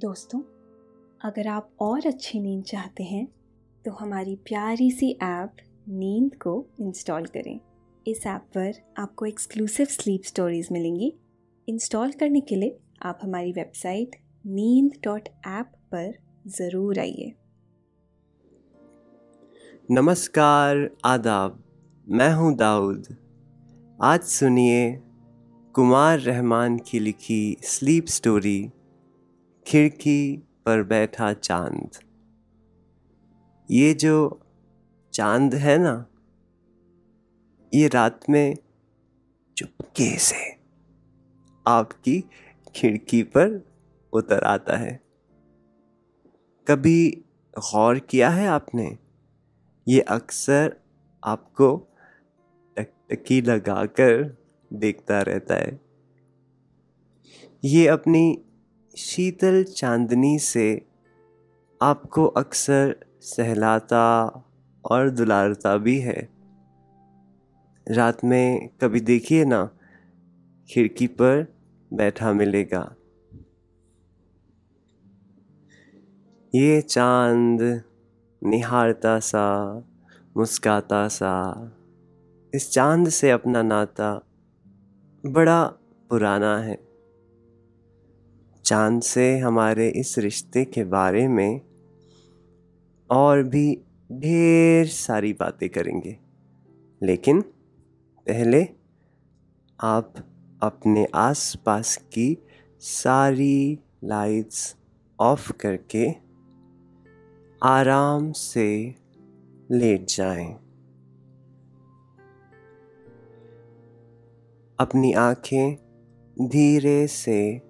दोस्तों, अगर आप और अच्छी नींद चाहते हैं तो हमारी प्यारी सी ऐप नींद को इंस्टॉल करें। इस ऐप पर आपको एक्सक्लूसिव स्लीप स्टोरीज मिलेंगी। इंस्टॉल करने के लिए आप हमारी वेबसाइट नींद डॉट ऐप पर ज़रूर आइए। नमस्कार, आदाब। मैं हूँ दाऊद। आज सुनिए कुमार रहमान की लिखी स्लीप स्टोरी। खिड़की पर बैठा चाँद। ये जो चाँद है ना, ये रात में चुपके से आपकी खिड़की पर उतर आता है। कभी गौर किया है आपने? ये अक्सर आपको टकटकी लगाकर देखता रहता है। ये अपनी शीतल चांदनी से आपको अक्सर सहलाता और दुलारता भी है। रात में कभी देखिए ना, खिड़की पर बैठा मिलेगा। ये चाँद निहारता सा, मुस्काता सा, इस चाँद से अपना नाता बड़ा पुराना है। चाँद से हमारे इस रिश्ते के बारे में और भी ढेर सारी बातें करेंगे लेकिन पहले आप अपने आसपास की सारी लाइट्स ऑफ़ करके आराम से लेट जाएँ। अपनी आँखें धीरे से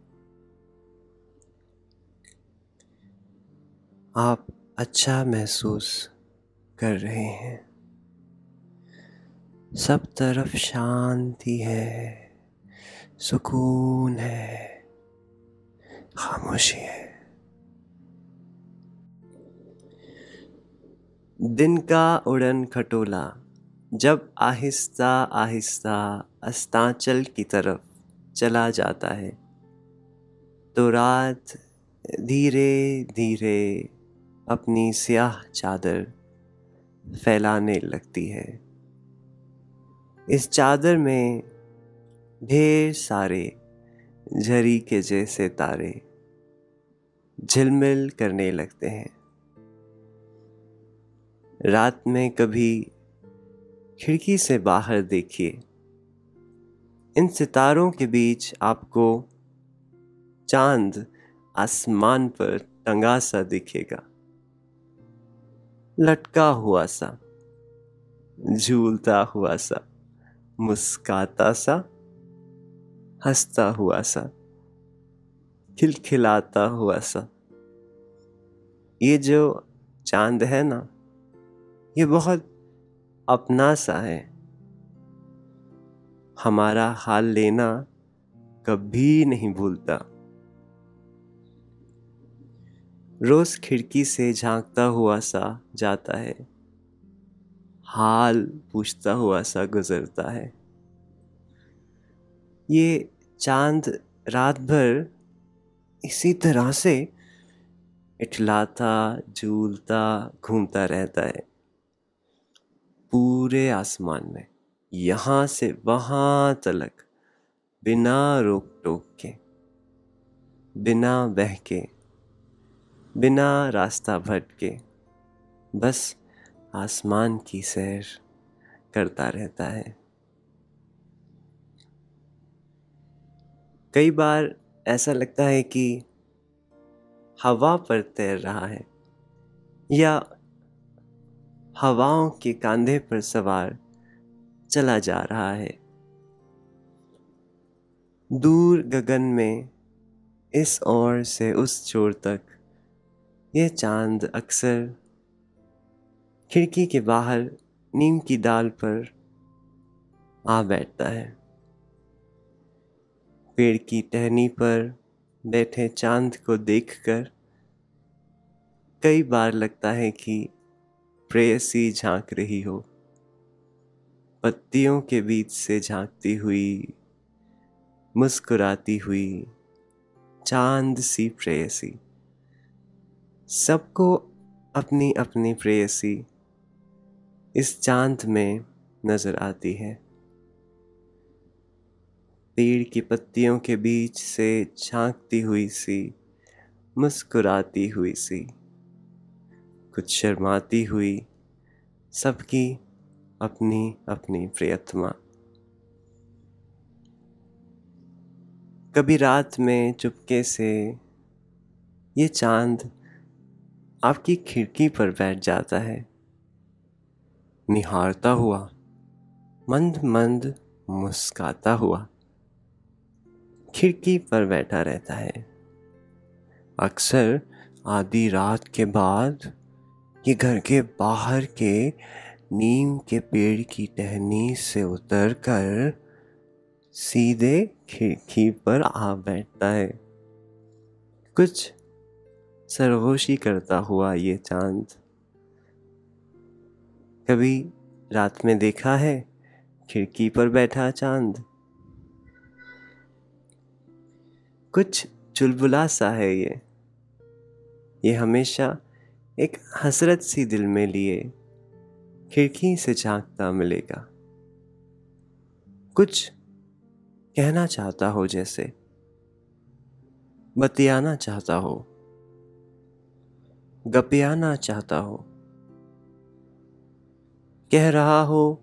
आप अच्छा महसूस कर रहे हैं। सब तरफ़ शांति है, सुकून है, खामोशी है। दिन का उड़न खटोला, जब आहिस्ता आहिस्ता अस्तांचल की तरफ़ चला जाता है तो रात धीरे धीरे अपनी स्याह चादर फैलाने लगती है। इस चादर में ढेर सारे झरी के जैसे तारे झिलमिल करने लगते हैं। रात में कभी खिड़की से बाहर देखिए। इन सितारों के बीच आपको चाँद आसमान पर टंगा सा दिखेगा। लटका हुआ सा, झूलता हुआ सा, मुस्काता सा, हंसता हुआ सा, खिलखिलाता हुआ सा। ये जो चाँद है ना, ये बहुत अपना सा है। हमारा हाल लेना कभी नहीं भूलता। रोज खिड़की से झांकता हुआ सा जाता है। हाल पूछता हुआ सा गुजरता है। ये चाँद रात भर इसी तरह से इठलाता, झूलता, घूमता रहता है। पूरे आसमान में, यहाँ से वहाँ तलक, बिना रोक टोक के, बिना बह के बिना रास्ता भटके, बस आसमान की सैर करता रहता है। कई बार ऐसा लगता है कि हवा पर तैर रहा है, या हवाओं के कंधे पर सवार चला जा रहा है। दूर गगन में इस ओर से उस छोर तक यह चाँद अक्सर खिड़की के बाहर नीम की डाल पर आ बैठता है। पेड़ की टहनी पर बैठे चाँद को देखकर कई बार लगता है कि प्रेयसी झाँक रही हो। पत्तियों के बीच से झांकती हुई, मुस्कुराती हुई, चाँद सी प्रेयसी। सबको अपनी अपनी प्रेयसी इस चाँद में नज़र आती है। पेड़ की पत्तियों के बीच से झांकती हुई सी, मुस्कुराती हुई सी, कुछ शर्माती हुई सबकी अपनी अपनी प्रियतमा। कभी रात में चुपके से ये चाँद आपकी खिड़की पर बैठ जाता है। निहारता हुआ मंद मंद मुस्काता हुआ, खिड़की पर बैठा रहता है। अक्सर आधी रात के बाद ये घर के बाहर के नीम के पेड़ की टहनी से उतर कर सीधे खिड़की पर आ बैठता है। कुछ सरगोशी करता हुआ ये चाँद। कभी रात में देखा है? खिड़की पर बैठा चाँद। कुछ चुलबुला सा है ये। ये हमेशा एक हसरत सी दिल में लिए। खिड़की से झांकता मिलेगा। कुछ कहना चाहता हो जैसे। बतियाना चाहता हो। गपियाना चाहता हो। कह रहा हो,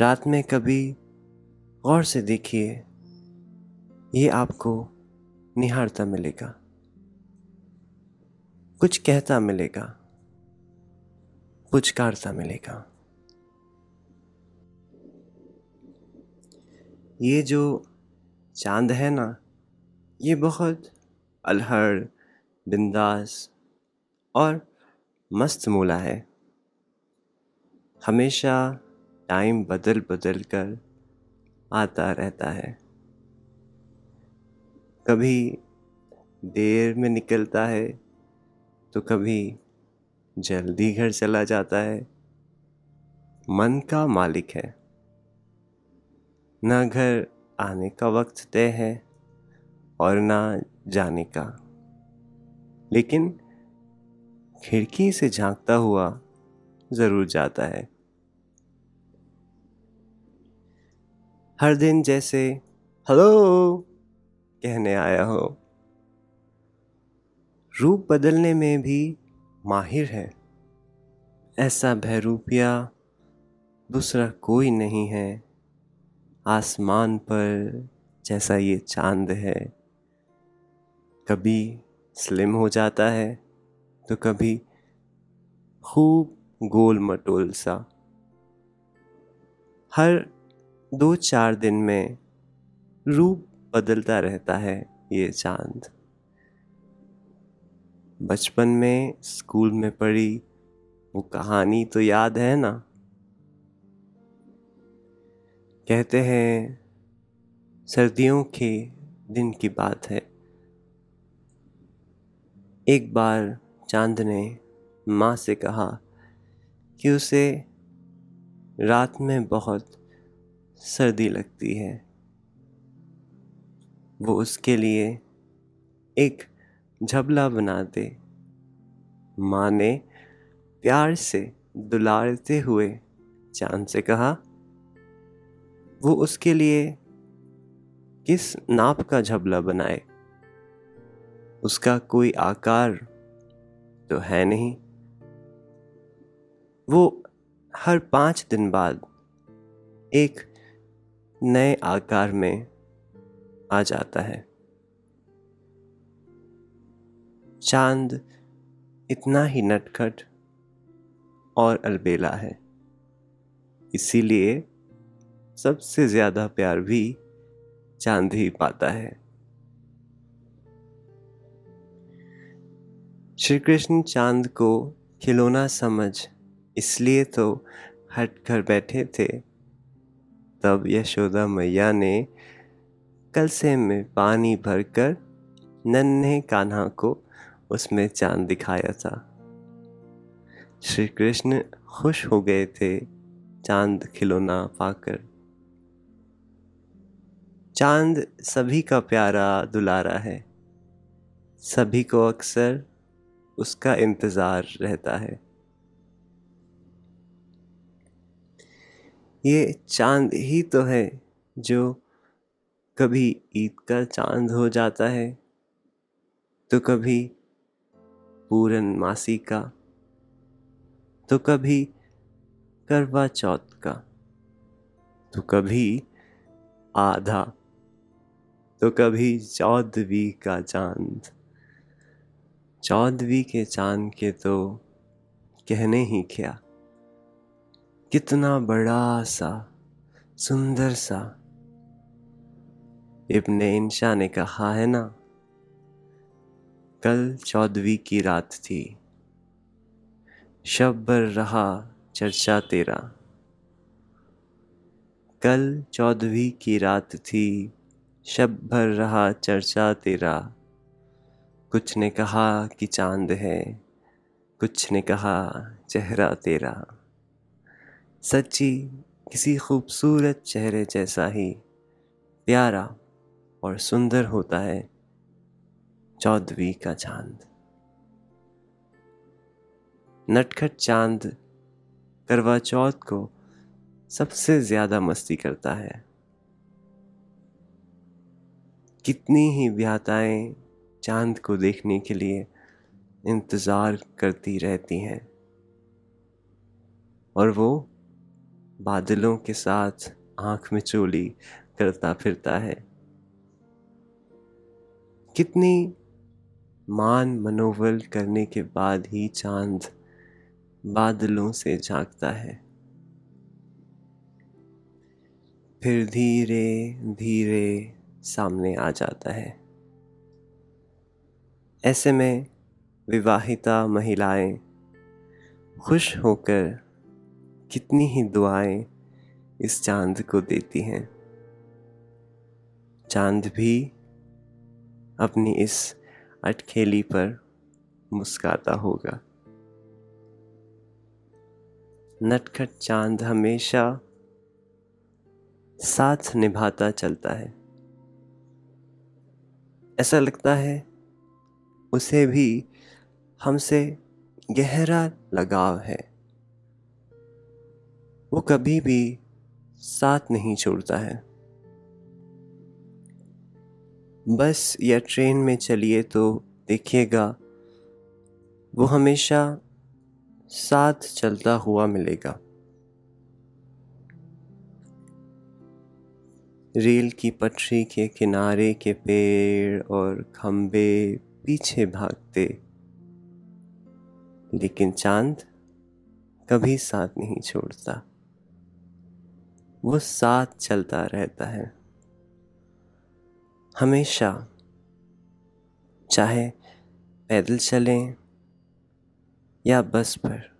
रात में कभी गौर से देखिए, ये आपको निहारता मिलेगा। कुछ कहता मिलेगा, पुचकारता मिलेगा। ये जो चाँद है ना, ये बहुत अलहड़, बिंदास और मस्त मूला है। हमेशा टाइम बदल बदल कर आता रहता है। कभी देर में निकलता है तो कभी जल्दी घर चला जाता है। मन का मालिक है। ना घर आने का वक्त तय है और ना जाने का। लेकिन खिड़की से झांकता हुआ ज़रूर जाता है। हर दिन जैसे, हेलो! कहने आया हो। रूप बदलने में भी माहिर है। ऐसा बहरूपिया दूसरा कोई नहीं है। आसमान पर जैसा ये चाँद है, कभी स्लिम हो जाता है। तो कभी खूब गोल मटोल सा। हर दो चार दिन में रूप बदलता रहता है ये चाँद। बचपन में स्कूल में पढ़ी, वो कहानी तो याद है ना? कहते हैं, सर्दियों के दिन की बात है। एक बार चाँद ने माँ से कहा कि उसे रात में बहुत सर्दी लगती है। वो उसके लिए एक झबला बना दे। माँ ने प्यार से दुलारते हुए चाँद से कहा, वो उसके लिए किस नाप का झबला बनाए? उसका कोई आकार तो है नहीं। वो हर पाँच दिन बाद एक नए आकार में आ जाता है। चाँद इतना ही नटखट और अलबेला है। इसीलिए सबसे ज़्यादा प्यार भी चाँद ही पाता है। श्री कृष्ण चाँद को खिलौना समझ, इसलिए तो हट कर बैठे थे। तब यशोदा मैया ने कलसे में पानी भरकर नन्हे कान्हा को उसमें चाँद दिखाया था। श्री कृष्ण खुश हो गए थे चाँद खिलौना पाकर। चाँद सभी का प्यारा दुलारा है। सभी को अक्सर उसका इंतज़ार रहता है। ये चाँद ही तो है जो कभी ईद का चाँद हो जाता है तो कभी पूरन मासी का तो कभी करवा चौथ का तो कभी आधा तो कभी चौदहवीं का चाँद। चौदहवीं के चाँद के तो कहने ही क्या? कितना बड़ा सा, सुंदर सा। इब्ने इंशा ने कहा, है ना? कल चौदवी की रात थी। शब भर रहा चर्चा तेरा। कल चौदवी की रात थी, शब भर रहा चर्चा तेरा। कुछ ने कहा कि चाँद है, कुछ ने कहा चेहरा तेरा। सच्ची किसी खूबसूरत चेहरे जैसा ही प्यारा और सुंदर होता है चौदहवीं का चाँद। नटखट चाँद करवा चौथ को सबसे ज़्यादा मस्ती करता है। कितनी ही व्याताएँ चाँद को देखने के लिए इंतज़ार करती रहती हैं। और वो बादलों के साथ आँख में चोली करता फिरता है। कितनी मान मनोबल करने के बाद ही चाँद बादलों से झांकता है। फिर धीरे धीरे सामने आ जाता है। ऐसे में विवाहिता महिलाएँ खुश होकर कितनी ही दुआएँ इस चाँद को देती हैं। चाँद भी अपनी इस अटखेली पर मुस्काता होगा। नटखट चाँद हमेशा साथ निभाता चलता है। ऐसा लगता है उसे भी हमसे गहरा लगाव है। वो कभी भी साथ नहीं छोड़ता है। बस या ट्रेन में चलिए तो देखिएगा, वो हमेशा साथ चलता हुआ मिलेगा। रेल की पटरी के किनारे के पेड़ और खंबे पीछे भागते। लेकिन चाँद कभी साथ नहीं छोड़ता। वो साथ चलता रहता है। हमेशा, चाहे पैदल चलें या बस पर,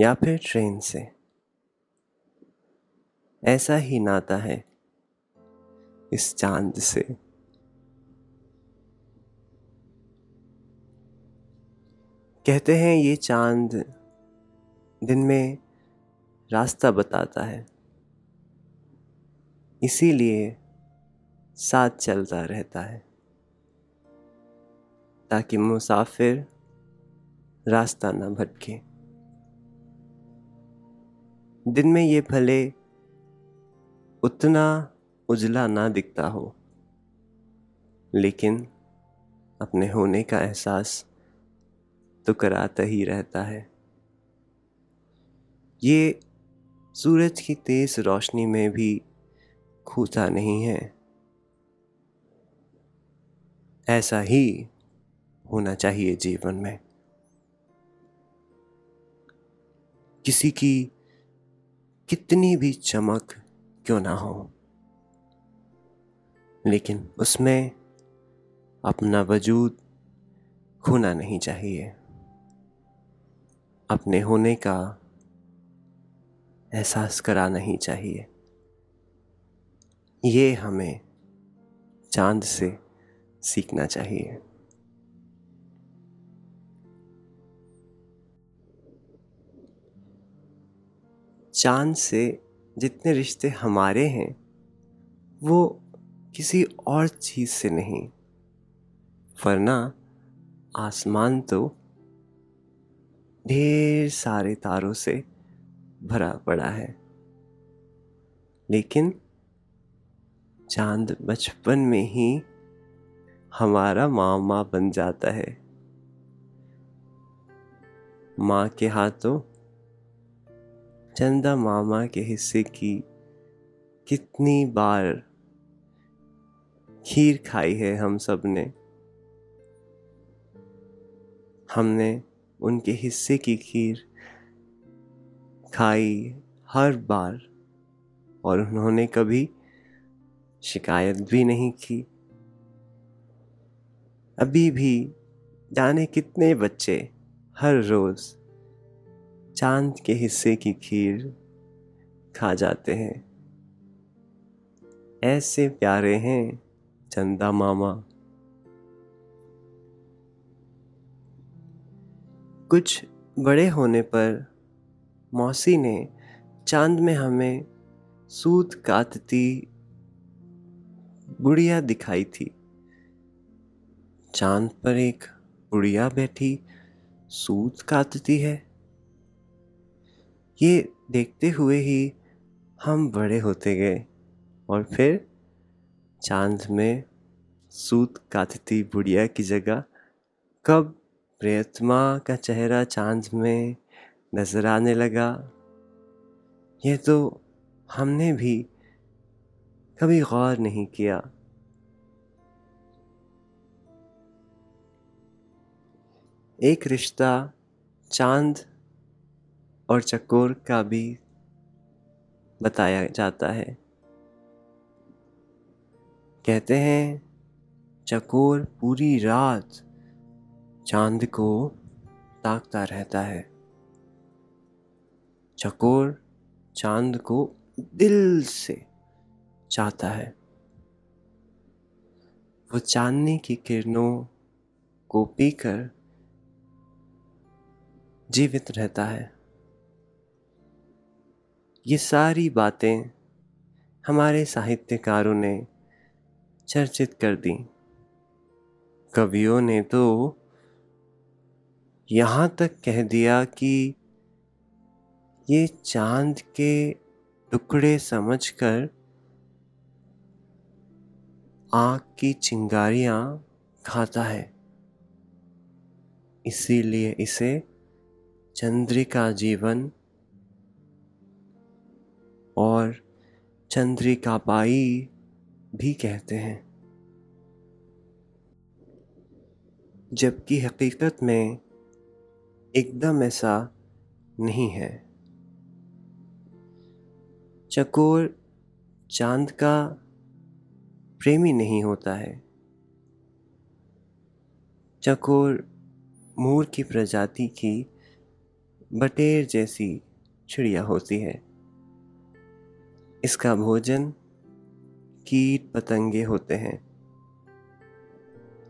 या फिर ट्रेन से। ऐसा ही नाता है इस चाँद से। कहते हैं, ये चाँद दिन में रास्ता बताता है। इसीलिए साथ चलता रहता है, ताकि मुसाफिर रास्ता ना भटके। दिन में ये भले उतना उजला ना दिखता हो, लेकिन अपने होने का एहसास तो कराता ही रहता है। ये सूरज की तेज रोशनी में भी खूता नहीं है। ऐसा ही होना चाहिए जीवन में। किसी की कितनी भी चमक क्यों ना हो, लेकिन उसमें अपना वजूद खोना नहीं चाहिए। अपने होने का एहसास कराना ही चाहिए। ये हमें चाँद से सीखना चाहिए। चाँद से जितने रिश्ते हमारे हैं, वो किसी और चीज़ से नहीं, वरना आसमान तो ढेर सारे तारों से भरा पड़ा है। लेकिन चाँद बचपन में ही हमारा मामा बन जाता है। माँ के हाथों चंदा मामा के हिस्से की कितनी बार खीर खाई है हम सबने। हमने उनके हिस्से की खीर खाई हर बार, और उन्होंने कभी शिकायत भी नहीं की। अभी भी जाने कितने बच्चे हर रोज़ चाँद के हिस्से की खीर खा जाते हैं। ऐसे प्यारे हैं चंदा मामा। कुछ बड़े होने पर मौसी ने चाँद में हमें सूत काटती बुढ़िया दिखाई थी। चाँद पर एक बुढ़िया बैठी सूत काटती है। ये देखते हुए ही हम बड़े होते गए और फिर चाँद में सूत काटती बुढ़िया की जगह कब प्रियतमा का चेहरा चाँद में नज़र आने लगा। ये तो हमने भी कभी गौर नहीं किया। एक रिश्ता चाँद और चकोर का भी बताया जाता है। कहते हैं, चकोर पूरी रात चाँद को ताकता रहता है। चकोर चाँद को दिल से चाहता है। वो चांदनी की किरणों को पीकर जीवित रहता है। ये सारी बातें हमारे साहित्यकारों ने चर्चित कर दी। कवियों ने तो यहाँ तक कह दिया कि ये चाँद के टुकड़े समझकर आग की चिंगारियाँ खाता है। इसीलिए इसे चंद्रिका जीवन और चंद्रिका बाई भी कहते हैं। जबकि हकीकत में एकदम ऐसा नहीं है। चकोर चाँद का प्रेमी नहीं होता है। चकोर मोर की प्रजाति की बटेर जैसी चिड़िया होती है। इसका भोजन कीट पतंगे होते हैं।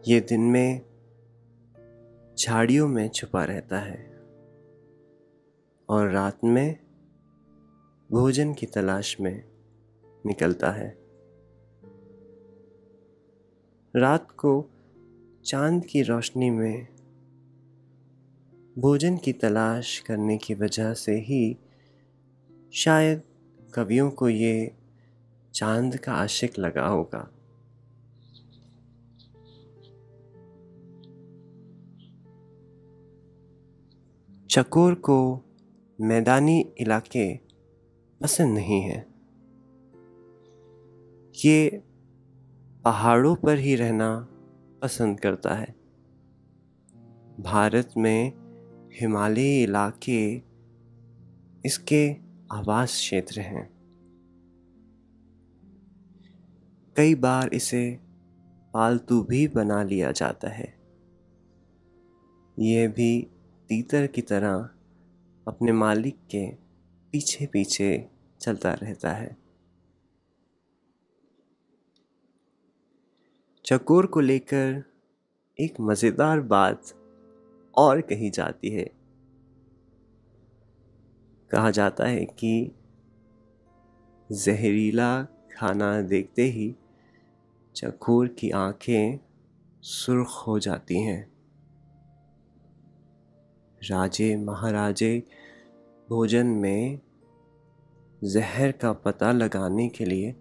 ये दिन में झाड़ियों में छुपा रहता है और रात में भोजन की तलाश में निकलता है। रात को चाँद की रोशनी में भोजन की तलाश करने की वजह से ही शायद कवियों को ये चाँद का आशिक लगा होगा। चकोर को मैदानी इलाके पसंद नहीं है। ये पहाड़ों पर ही रहना पसंद करता है। भारत में हिमालयी इलाके इसके आवास क्षेत्र हैं। कई बार इसे पालतू भी बना लिया जाता है। यह भी तीतर की तरह अपने मालिक के पीछे पीछे चलता रहता है। चकोर को लेकर एक मज़ेदार बात और कही जाती है। कहा जाता है कि जहरीला खाना देखते ही चकोर की आँखें सुर्ख हो जाती हैं। राजे महाराजे, भोजन में जहर का पता लगाने के लिए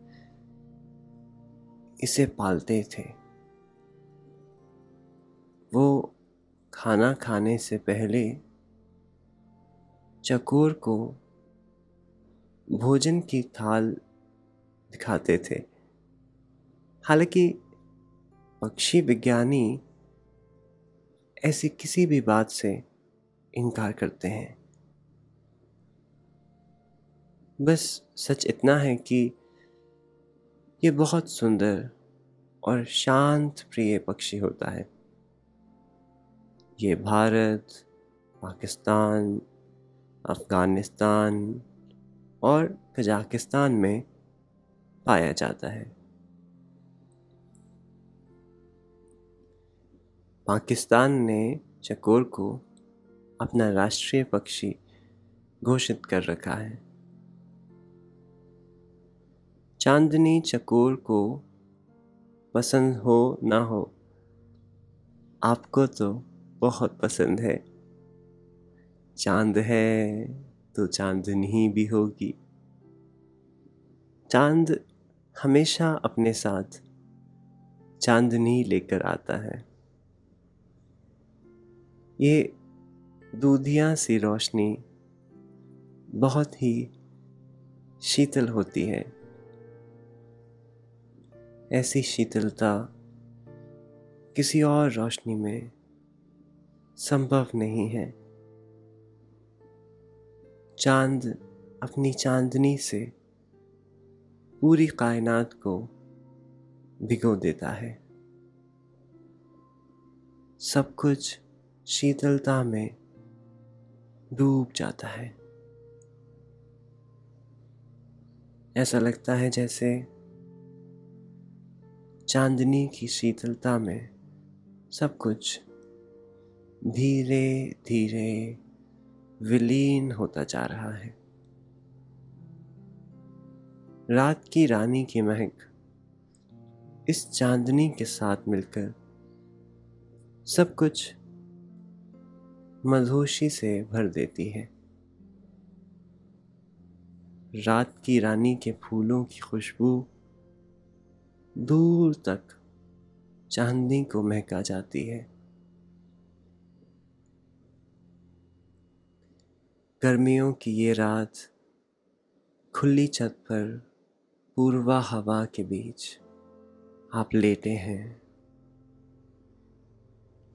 इसे पालते थे। वो खाना खाने से पहले चकोर को भोजन की थाल दिखाते थे। हालाँकि पक्षी विज्ञानी ऐसी किसी भी बात से इनकार करते हैं। बस सच इतना है कि ये बहुत सुंदर और शांत प्रिय पक्षी होता है। ये भारत, पाकिस्तान, अफ़गानिस्तान और कजाकिस्तान में पाया जाता है। पाकिस्तान ने चकोर को अपना राष्ट्रीय पक्षी घोषित कर रखा है। चांदनी चकोर को पसंद हो ना हो, आपको तो बहुत पसंद है। चाँद है तो चांदनी भी होगी। चाँद हमेशा अपने साथ चांदनी लेकर आता है। ये दूधिया सी रोशनी बहुत ही शीतल होती है। ऐसी शीतलता किसी और रोशनी में संभव नहीं है। चाँद, अपनी चांदनी से पूरी कायनात को भिगो देता है। सब कुछ शीतलता में डूब जाता है। ऐसा लगता है जैसे चांदनी की शीतलता में सब कुछ धीरे धीरे विलीन होता जा रहा है। रात की रानी की महक इस चांदनी के साथ मिलकर सब कुछ मधोशी से भर देती है। रात की रानी के फूलों की खुशबू दूर तक चांदनी को महका जाती है। गर्मियों की ये रात खुली छत पर पूर्वा हवा के बीच आप लेटे हैं।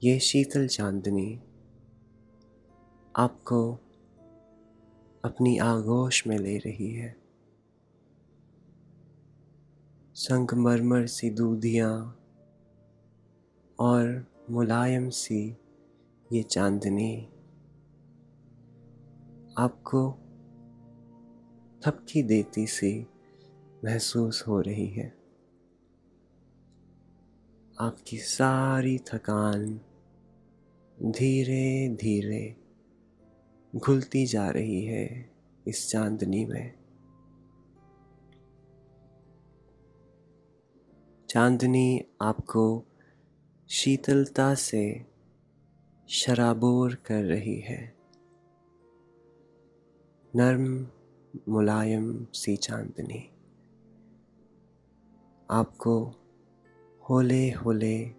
ये शीतल चांदनी आपको अपनी आगोश में ले रही है। संगमरमर सी दूधियाँ और मुलायम सी ये चांदनी। आपको थपकी देती सी महसूस हो रही है। आपकी सारी थकान धीरे धीरे घुलती जा रही है इस चांदनी में। चांदनी आपको शीतलता से शराबोर कर रही है। नर्म मुलायम सी चांदनी आपको होले होले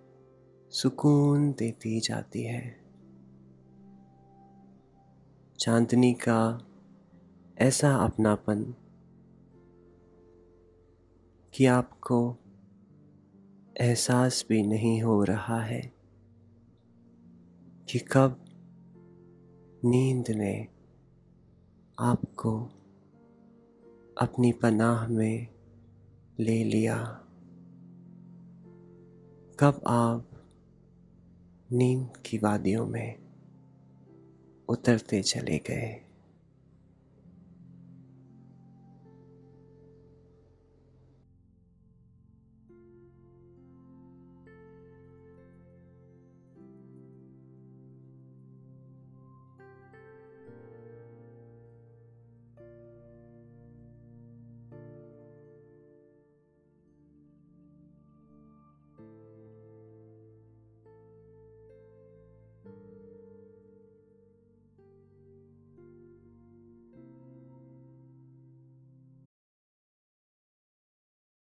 सुकून देती जाती है। चांदनी का ऐसा अपनापन कि आपको एहसास भी नहीं हो रहा है कि कब नींद ने आपको अपनी पनाह में ले लिया। कब आप नींद की वादियों में उतरते चले गए।